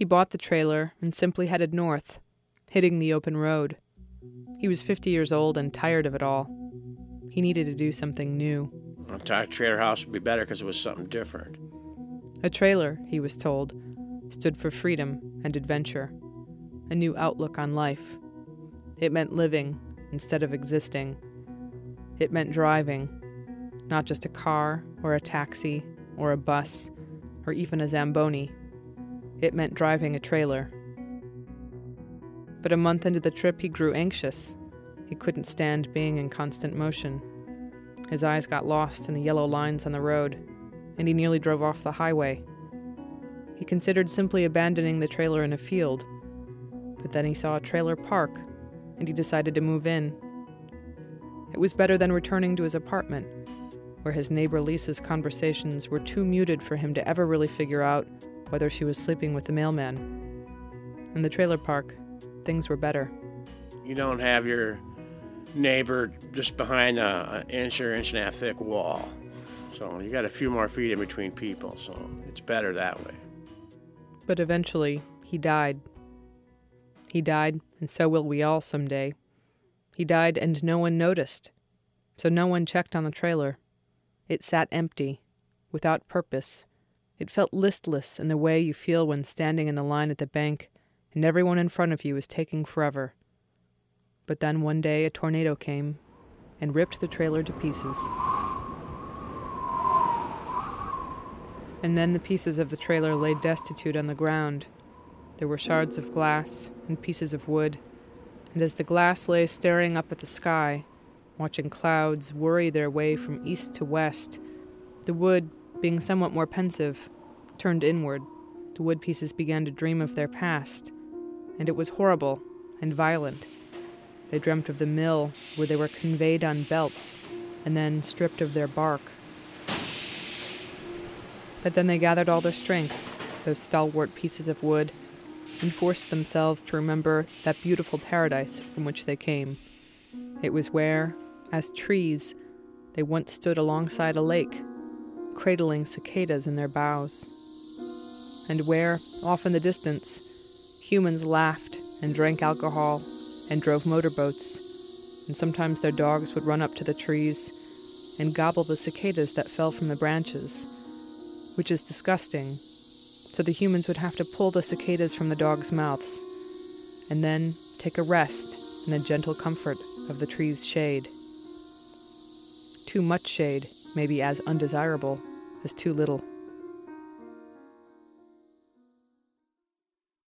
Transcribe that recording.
He bought the trailer and simply headed north, hitting the open road. He was 50 years old and tired of it all. He needed to do something new. A trailer house would be better because it was something different. A trailer, he was told, stood for freedom and adventure, a new outlook on life. It meant living instead of existing. It meant driving, not just a car or a taxi or a bus or even a Zamboni. It meant driving a trailer. But a month into the trip, he grew anxious. He couldn't stand being in constant motion. His eyes got lost in the yellow lines on the road, and he nearly drove off the highway. He considered simply abandoning the trailer in a field, but then he saw a trailer park, and he decided to move in. It was better than returning to his apartment, where his neighbor Lisa's conversations were too muted for him to ever really figure out whether she was sleeping with the mailman. In the trailer park, things were better. You don't have your neighbor just behind a, an inch or inch and a half thick wall. So you got a few more feet in between people, so it's better that way. But eventually, he died. He died, and so will we all someday. He died, and no one noticed. So no one checked on the trailer. It sat empty, without purpose. It felt listless in the way you feel when standing in the line at the bank and everyone in front of you is taking forever. But then one day a tornado came and ripped the trailer to pieces. And then the pieces of the trailer lay destitute on the ground. There were shards of glass and pieces of wood, and as the glass lay staring up at the sky, watching clouds worry their way from east to west, the wood, being somewhat more pensive, turned inward. The wood pieces began to dream of their past, and it was horrible and violent. They dreamt of the mill where they were conveyed on belts and then stripped of their bark. But then they gathered all their strength, those stalwart pieces of wood, and forced themselves to remember that beautiful paradise from which they came. It was where, as trees, they once stood alongside a lake, cradling cicadas in their boughs, and where, off in the distance, humans laughed and drank alcohol and drove motorboats, and sometimes their dogs would run up to the trees and gobble the cicadas that fell from the branches, which is disgusting. So the humans would have to pull the cicadas from the dogs' mouths, and then take a rest in the gentle comfort of the tree's shade. Too much shade may be as undesirable as too little.